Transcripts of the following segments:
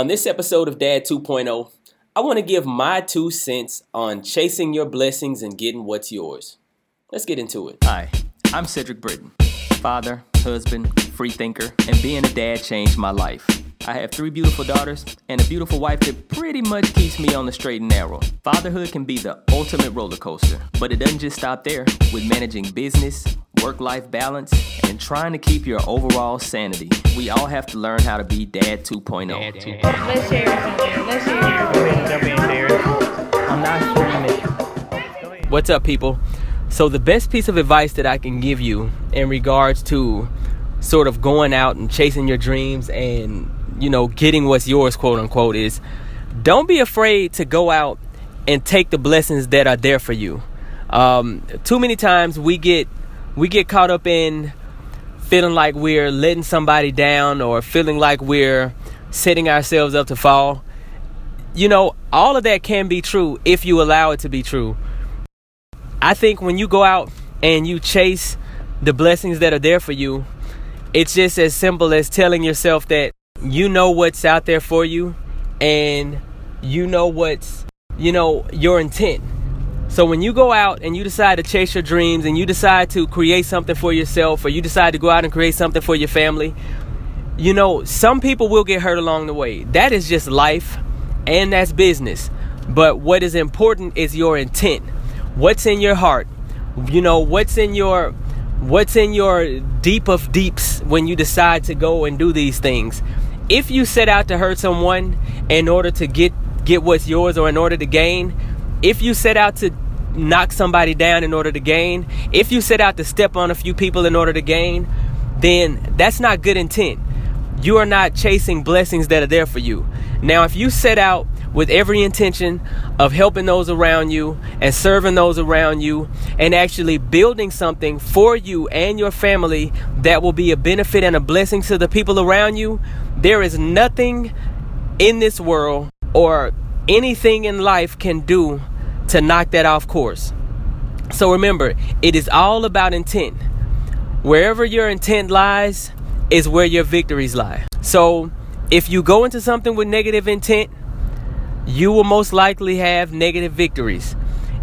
On this episode of Dad 2.0, I want to give my two cents on chasing your blessings and getting what's yours. Let's get into it. Hi, I'm Cedric Britton, father, husband, free thinker, and being a dad changed my life. I have three beautiful daughters and a beautiful wife that pretty much keeps me on the straight and narrow. Fatherhood can be the ultimate roller coaster, but it doesn't just stop there. With managing business, work life balance, and trying to keep your overall sanity, we all have to learn how to be Dad 2.0. Let's share something. Let's share. I'm not streaming. What's up, people? So, the best piece of advice that I can give you in regards to sort of going out and chasing your dreams and you know, getting what's yours, quote unquote, is don't be afraid to go out and take the blessings that are there for you. Um, too many times we get we get caught up in feeling like we're letting somebody down or feeling like we're setting ourselves up to fall. You know, all of that can be true if you allow it to be true. I think when you go out and you chase the blessings that are there for you, it's just as simple as telling yourself that you know what's out there for you and you know what's you know your intent so when you go out and you decide to chase your dreams and you decide to create something for yourself or you decide to go out and create something for your family you know some people will get hurt along the way. That is just life and that's business. But what is important is your intent. What's in your heart? You know what's in your what's in your deep of deeps when you decide to go and do these things? If you set out to hurt someone in order to get get what's yours or in order to gain, if you set out to knock somebody down in order to gain, if you set out to step on a few people in order to gain, then that's not good intent. You are not chasing blessings that are there for you. Now, if you set out with every intention of helping those around you and serving those around you and actually building something for you and your family that will be a benefit and a blessing to the people around you, there is nothing in this world or anything in life can do to knock that off course. So remember, it is all about intent. Wherever your intent lies is where your victories lie. So if you go into something with negative intent, you will most likely have negative victories.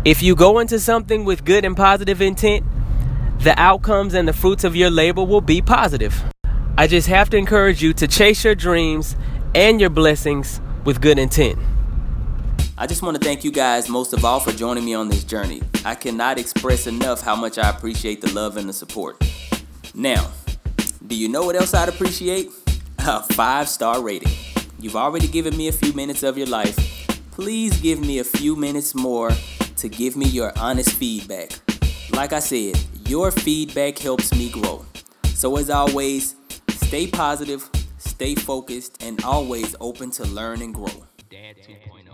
If you go into something with good and positive intent, the outcomes and the fruits of your labor will be positive. I just have to encourage you to chase your dreams and your blessings with good intent. I just want to thank you guys most of all for joining me on this journey. I cannot express enough how much I appreciate the love and the support. Now, do you know what else I'd appreciate? A five star rating. You've already given me a few minutes of your life. Please give me a few minutes more to give me your honest feedback. Like I said, your feedback helps me grow. So, as always, stay positive, stay focused, and always open to learn and grow. Dad 2.0.